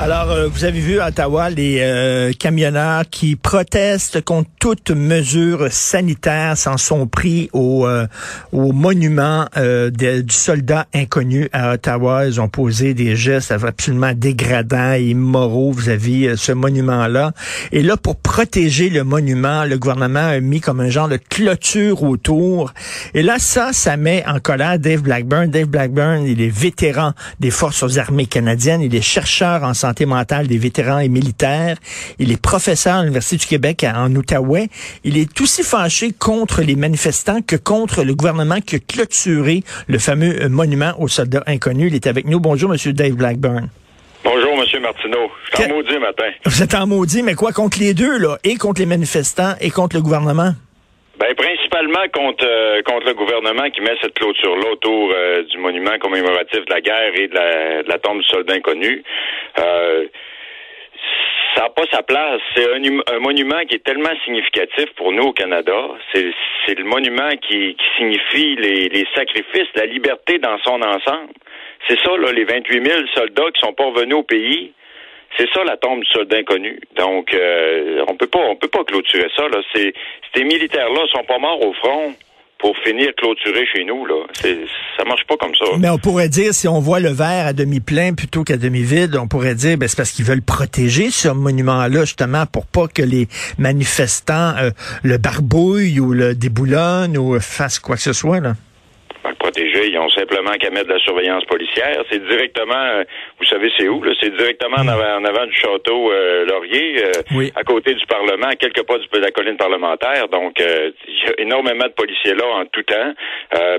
Alors, euh, vous avez vu à Ottawa les euh, camionneurs qui protestent contre toute mesure sanitaire s'en sont pris au, euh, au monument euh, de- du soldat inconnu à Ottawa. Ils ont posé des gestes absolument dégradants et immoraux vis-à-vis euh, ce monument-là. Et là, pour protéger le monument, le gouvernement a mis comme un genre de clôture autour. Et là, ça, ça met en colère Dave Blackburn. Dave Blackburn, il est vétéran des Forces armées canadiennes. Il est chercheur en santé mentale des vétérans et militaires. Il est professeur à l'Université du Québec à- en Outaouais. Il est aussi fâché contre les manifestants que contre le gouvernement qui a clôturé le fameux euh, monument aux soldats inconnus. Il est avec nous. Bonjour, Monsieur Dave Blackburn. Bonjour, M. Martineau. Je suis en maudit matin. Vous êtes en maudit, mais quoi contre les deux, là? Et contre les manifestants et contre le gouvernement? Ben, principalement contre, euh, contre le gouvernement qui met cette clôture-là autour euh, du monument commémoratif de la guerre et de la, de la tombe du soldat inconnu. Euh, ça n'a pas sa place. C'est un, hum- un monument qui est tellement significatif pour nous au Canada. C'est le monument qui, qui signifie les, les sacrifices, la liberté dans son ensemble. C'est ça, là, les 28 000 soldats qui sont pas revenus au pays. C'est ça la tombe du soldat inconnu. Donc, euh, on peut pas, on peut pas clôturer ça. Là. C'est, ces militaires-là sont pas morts au front pour finir clôturer chez nous. Là, ça marche pas comme ça. Mais on pourrait dire, si on voit le verre à demi plein plutôt qu'à demi vide, on pourrait dire, ben, c'est parce qu'ils veulent protéger ce monument-là, justement, pour pas que les manifestants euh, le barbouillent ou le déboulonnent ou fassent quoi que ce soit, là. Ils ont simplement qu'à mettre de la surveillance policière. C'est directement, euh, vous savez c'est où, là? C'est directement en avant, en avant du château euh, Laurier, euh, Oui. à côté du Parlement, à quelques pas de la colline parlementaire. Donc, il y a énormément de policiers là en tout temps.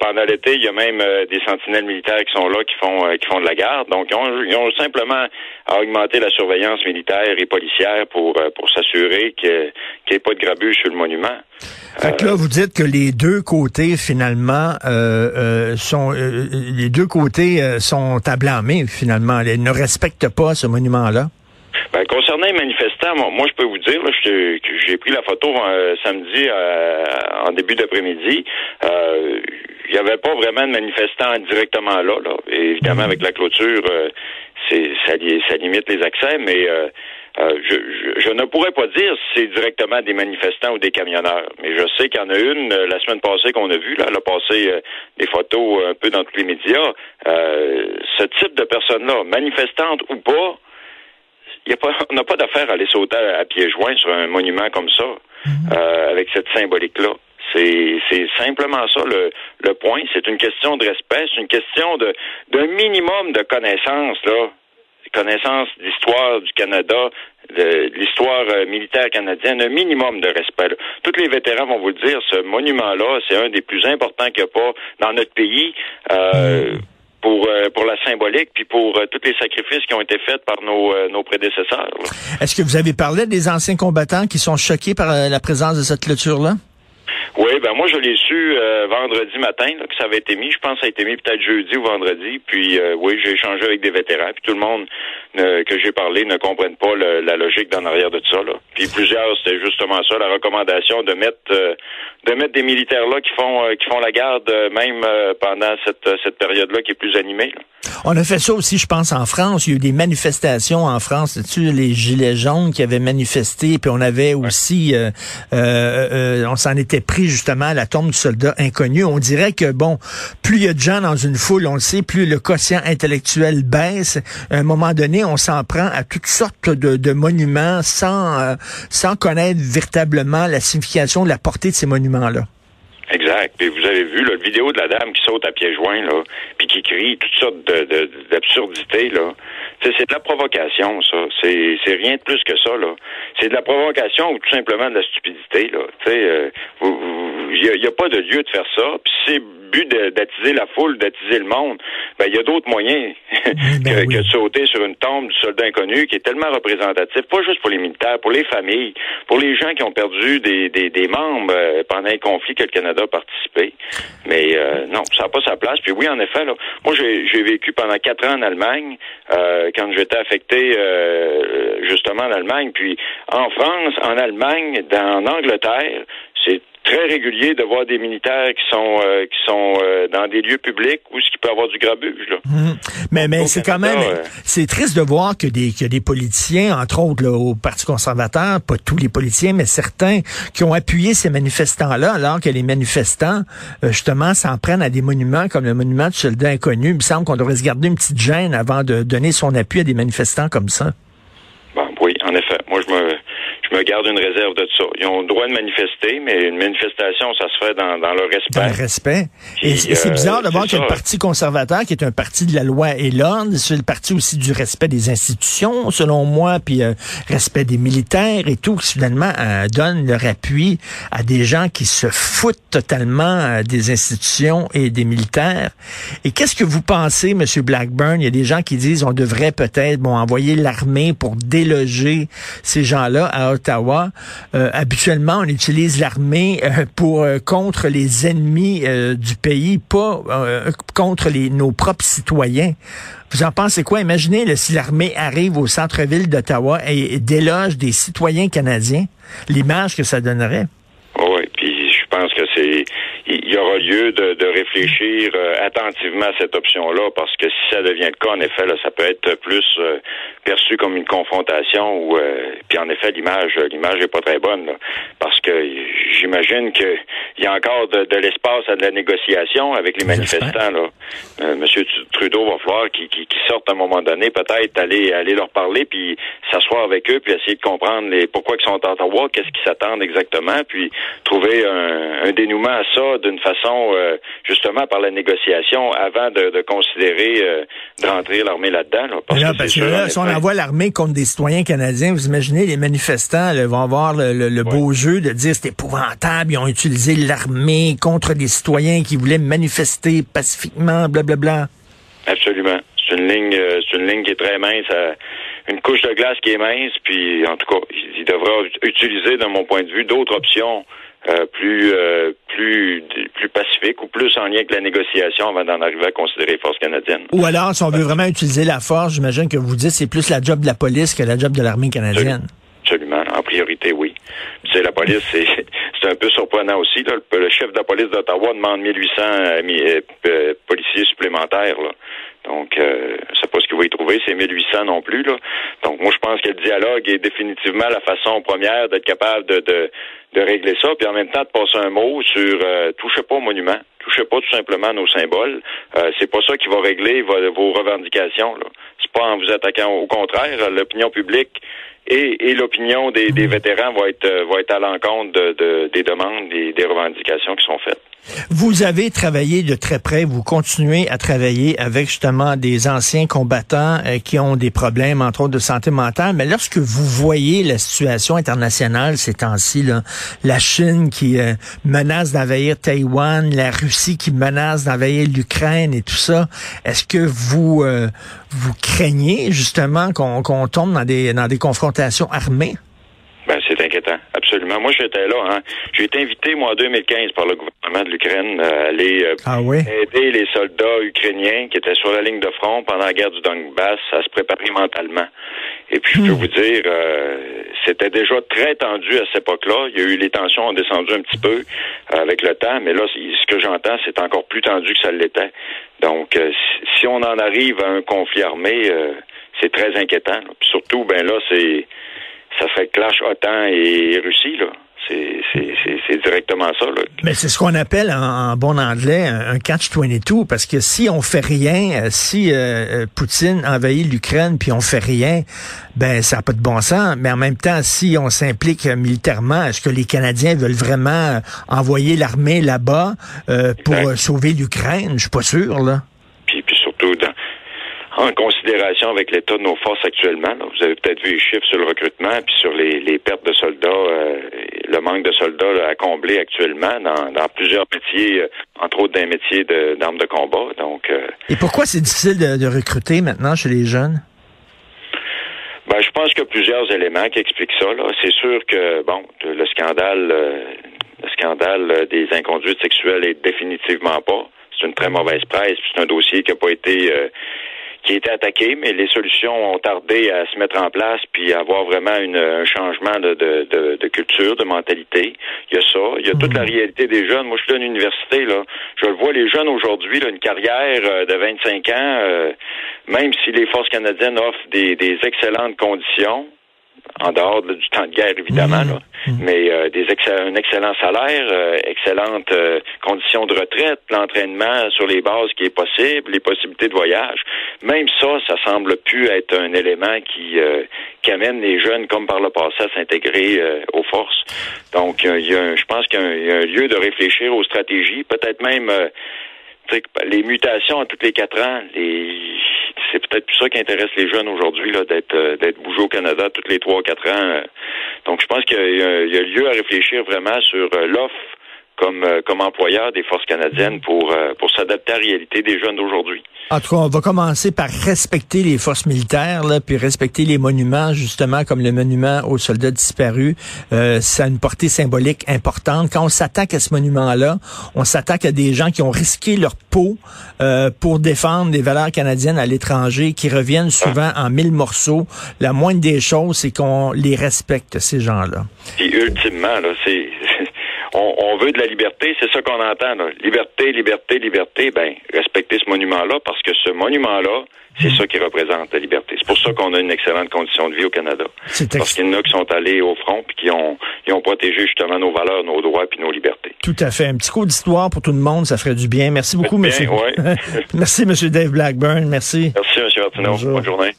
Pendant l'été, il y a même des sentinelles militaires qui sont là, qui font qui font de la garde. Donc, ils ont, ils ont simplement à augmenter la surveillance militaire et policière pour pour s'assurer qu'il n'y ait pas de grabuge sur le monument. Fait que là, vous dites que les deux côtés, finalement, euh, euh, sont euh, les deux côtés euh, sont à blâmer, finalement. Ils ne respectent pas ce monument-là. Ben, concernant les manifestants, moi, moi, je peux vous dire, là, je- que j'ai pris la photo euh, samedi euh, en début d'après-midi. Euh, Il n'y avait pas vraiment de manifestants directement là. là. Et évidemment, avec la clôture, euh, c'est ça, ça limite les accès, mais euh, euh, je, je- je ne pourrais pas dire si c'est directement des manifestants ou des camionneurs. Mais je sais qu'il y en a une euh, la semaine passée qu'on a vue. Là, elle a passé euh, des photos un peu dans tous les médias. Euh, ce type de personnes-là, manifestantes ou pas, il y a pas, on n'a pas d'affaire à aller sauter à, à pieds joints sur un monument comme ça, euh, avec cette symbolique-là. C'est, c'est simplement ça le, le point. C'est une question de respect, c'est une question de d'un minimum de connaissances là, connaissance d'histoire du Canada, de, l'histoire euh, militaire canadienne, un minimum de respect. Tous les vétérans vont vous le dire, ce monument-là, c'est un des plus importants qu'il n'y a pas dans notre pays. Euh, pour, euh, pour la symbolique, puis pour euh, tous les sacrifices qui ont été faits par nos, nos prédécesseurs. Est-ce que vous avez parlé des anciens combattants qui sont choqués par la présence de cette clôture-là? Oui, ben moi je l'ai su euh, vendredi matin là, que ça avait été mis. Je pense que ça a été mis peut-être jeudi ou vendredi. Puis euh, oui, j'ai échangé avec des vétérans. Puis tout le monde, que j'ai parlé ne comprennent pas la logique d'en arrière de ça. Là. Puis plusieurs, c'était justement ça, la recommandation de mettre euh, de mettre des militaires là qui font euh, qui font la garde euh, même pendant cette, cette période-là qui est plus animée. On a fait ça aussi, je pense, en France. Il y a eu des manifestations en France, tu les gilets jaunes qui avaient manifesté, puis on avait aussi, on s'en était pris justement à la tombe du soldat inconnu. On dirait que bon, plus il y a de gens dans une foule, on le sait, plus le quotient intellectuel baisse. À un moment donné, on s'en prend à toutes sortes de, monuments sans, euh, sans connaître véritablement la signification, la portée de ces monuments-là. Exact. Et vous avez vu la vidéo de la dame qui saute à pieds joints, là, puis qui crie toutes sortes d'absurdités, là. C'est de la provocation, ça. C'est rien de plus que ça, là. C'est de la provocation ou tout simplement de la stupidité, là. Euh, il n'y a, pas de lieu de faire ça. Puis c'est but d'attiser la foule, d'attiser le monde, ben il y a d'autres moyens ben que, de sauter sur une tombe du soldat inconnu qui est tellement représentatif, pas juste pour les militaires, pour les familles, pour les gens qui ont perdu des, des, membres euh, pendant un conflit que le Canada a participé. Mais euh, non, ça n'a pas sa place. Puis oui, en effet, là, moi j'ai vécu pendant quatre ans en Allemagne euh, quand j'étais affecté justement en Allemagne. Puis en France, en Allemagne, dans, en Angleterre, très régulier de voir des militaires qui sont euh, qui sont euh, dans des lieux publics où ce qui peut avoir du grabuge là. Hum. Mais mais c'est quand même euh, c'est triste de voir que des que des politiciens entre autres au Parti conservateur, pas tous les politiciens mais certains qui ont appuyé ces manifestants là alors que les manifestants justement s'en prennent à des monuments comme le monument du soldat inconnu. Il me semble qu'on devrait se garder une petite gêne avant de donner son appui à des manifestants comme ça. Bon, oui, en effet. Moi je me me garde une réserve de ça. Ils ont le droit de manifester, mais une manifestation, ça se fait dans, dans le respect. Dans le respect. et, c'est bizarre de euh, voir qu'il y a le Parti conservateur, qui est un parti de la loi et l'ordre, c'est le parti aussi du respect des institutions, selon moi, puis euh, respect des militaires et tout, qui finalement euh, donne leur appui à des gens qui se foutent totalement des institutions et des militaires. Et qu'est-ce que vous pensez, M. Blackburn? Il y a des gens qui disent on devrait peut-être bon, envoyer l'armée pour déloger ces gens-là à Ottawa, euh, habituellement, on utilise l'armée euh, pour euh, contre les ennemis du pays, pas contre nos propres citoyens. Vous en pensez quoi? Imaginez si l'armée arrive au centre-ville d'Ottawa et, déloge des citoyens canadiens, l'image que ça donnerait. Oui, puis je pense que c'est il y aura lieu de, de réfléchir attentivement à cette option-là, parce que si ça devient le cas, en effet, là, ça peut être plus perçu comme une confrontation ou euh, puis en effet l'image l'image est pas très bonne parce que j'imagine que il y a encore de, l'espace à de la négociation avec les manifestants là. Euh, Monsieur Trudeau va falloir qu'il qu sorte à un moment donné peut-être aller aller leur parler puis s'asseoir avec eux puis essayer de comprendre les pourquoi ils sont à Ottawa, qu'est-ce qu'ils s'attendent exactement puis trouver un, un dénouement à ça d'une façon euh, justement par la négociation avant de, de considérer euh, de rentrer l'armée là-dedans là, parce, que, envoie l'armée contre des citoyens canadiens, vous imaginez, les manifestants vont avoir le, beau jeu de dire c'est épouvantable, ils ont utilisé l'armée contre des citoyens qui voulaient manifester pacifiquement, blablabla. Bla, bla. Absolument. C'est une ligne, euh, c'est une ligne qui est très mince, une couche de glace qui est mince, puis en tout cas, il devra utiliser, de mon point de vue, d'autres options euh, plus euh, plus plus pacifique ou plus en lien avec la négociation avant d'en arriver à considérer les forces canadiennes. Ou alors, si on veut vraiment utiliser la force, j'imagine que vous dites c'est plus la job de la police que la job de l'armée canadienne. Absolument. En priorité, oui. La police, c'est un peu surprenant aussi. Le, chef de la police d'Ottawa demande 1800 euh, policiers supplémentaires. Donc, euh, je pas ce qu'il va y trouver, c'est 1800 non plus. Donc, moi, je pense que le dialogue est définitivement la façon première d'être capable de, de, régler ça, puis en même temps de passer un mot sur euh, touchez pas au monument, touchez pas tout simplement nos symboles. Euh, c'est pas ça qui va régler vos, revendications. Là. C'est pas en vous attaquant. Au contraire, l'opinion publique et, et l'opinion des, des, vétérans va être, va être à l'encontre de, des demandes, des, des revendications qui sont faites. Vous avez travaillé de très près, vous continuez à travailler avec justement des anciens combattants euh, qui ont des problèmes, entre autres, de santé mentale. Mais lorsque vous voyez la situation internationale ces temps-ci, la Chine qui euh, menace d'envahir Taïwan, la Russie qui menace d'envahir l'Ukraine et tout ça, est-ce que vous euh, vous craignez justement qu'on tombe dans des dans des confrontations armées? Ben, c'est inquiétant, absolument. Moi, j'étais là. Hein. J'ai été invité, moi, en 2015 par le gouvernement de l'Ukraine à aller euh, ah oui? aider les soldats ukrainiens qui étaient sur la ligne de front pendant la guerre du Donbass à se préparer mentalement. Et puis, je peux Hmm. vous dire, euh, c'était déjà très tendu à cette époque-là. Il y a eu les tensions ont descendu un petit peu euh, avec le temps, mais là, ce que j'entends, c'est encore plus tendu que ça l'était. Donc, euh, si, si on en arrive à un conflit armé, euh, c'est très inquiétant. là. Puis surtout, ben là, c'est ça fait clash OTAN et Russie, là. C'est, c'est, c'est, c'est directement ça, là. Mais c'est ce qu'on appelle en, en bon anglais un, un catch-22, parce que si on fait rien, euh, si euh, euh, Poutine envahit l'Ukraine puis on fait rien, ben ça n'a pas de bon sens. Mais en même temps, si on s'implique euh, militairement, est-ce que les Canadiens veulent vraiment envoyer l'armée là-bas euh, pour euh, sauver l'Ukraine? Je suis pas sûr, là. Puis, puis surtout, dans, en considération avec l'état de nos forces actuellement, là. vous avez peut-être vu les chiffres sur le recrutement, puis sur les, les pertes de soldats, euh, le manque de soldats là, à combler actuellement dans, dans plusieurs métiers, euh, entre autres d'un métier de, d'armes de combat. Donc, euh, Et pourquoi c'est difficile de, de recruter maintenant chez les jeunes? Ben, je pense qu'il y a plusieurs éléments qui expliquent ça. C'est sûr que bon, le scandale, le scandale des inconduites sexuelles est définitivement pas. C'est une très mauvaise presse. puis C'est un dossier qui a pas été qui a été attaqué, mais les solutions ont tardé à se mettre en place puis à avoir vraiment une, un changement de, de, de, de culture, de mentalité. Il y a ça. Il y a toute la réalité des jeunes. Moi, je suis à l'université, là. Je le vois, les jeunes aujourd'hui, là, une carrière euh, de 25 ans, euh, même si les forces canadiennes offrent des, des excellentes conditions, en dehors de- du temps de guerre, évidemment, là. mais euh, des un excellent salaire, euh, excellentes euh, conditions de retraite, l'entraînement sur les bases qui est possible, les possibilités de voyage. Même ça, ça semble plus être un élément qui, euh, qui amène les jeunes, comme par le passé, à s'intégrer euh, aux forces. Donc, il y a un- je pense qu'il y a un- il y a un lieu de réfléchir aux stratégies, peut-être même euh, les mutations à tous les quatre ans, les c'est peut-être plus ça qui intéresse les jeunes aujourd'hui, là, d'être euh, d'être bougé au Canada tous les trois, quatre ans. euh. Donc je pense qu'il y, a- il y a lieu à réfléchir vraiment sur euh, l'offre comme, euh, comme employeur des forces canadiennes pour, euh, pour s'adapter à la réalité des jeunes d'aujourd'hui. En tout cas, on va commencer par respecter les forces militaires, là, puis respecter les monuments, justement, comme le monument aux soldats disparus. Euh, ça a une portée symbolique importante. Quand on s'attaque à ce monument-là, on s'attaque à des gens qui ont risqué leur peau euh, pour défendre des valeurs canadiennes à l'étranger, qui reviennent souvent en mille morceaux. La moindre des choses, c'est qu'on les respecte, ces gens-là. Puis ultimement, là, c'est on, on veut de la liberté, c'est ça qu'on entend. Là. Liberté, liberté, liberté. Ben, respecter ce monument-là, parce que ce monument-là, c'est ça qui représente la liberté. C'est pour ça qu'on a une excellente condition de vie au Canada. C'est Parce qu'il y en a qui sont allés au front puis qui ont, ils ont protégé justement nos valeurs, nos droits puis nos libertés. tout à fait. Un petit coup d'histoire pour tout le monde, ça ferait du bien. Merci beaucoup, Bien, monsieur. ouais. Merci, monsieur Dave Blackburn. Merci. Merci, M. Martineau. Bonjour. Bonne journée.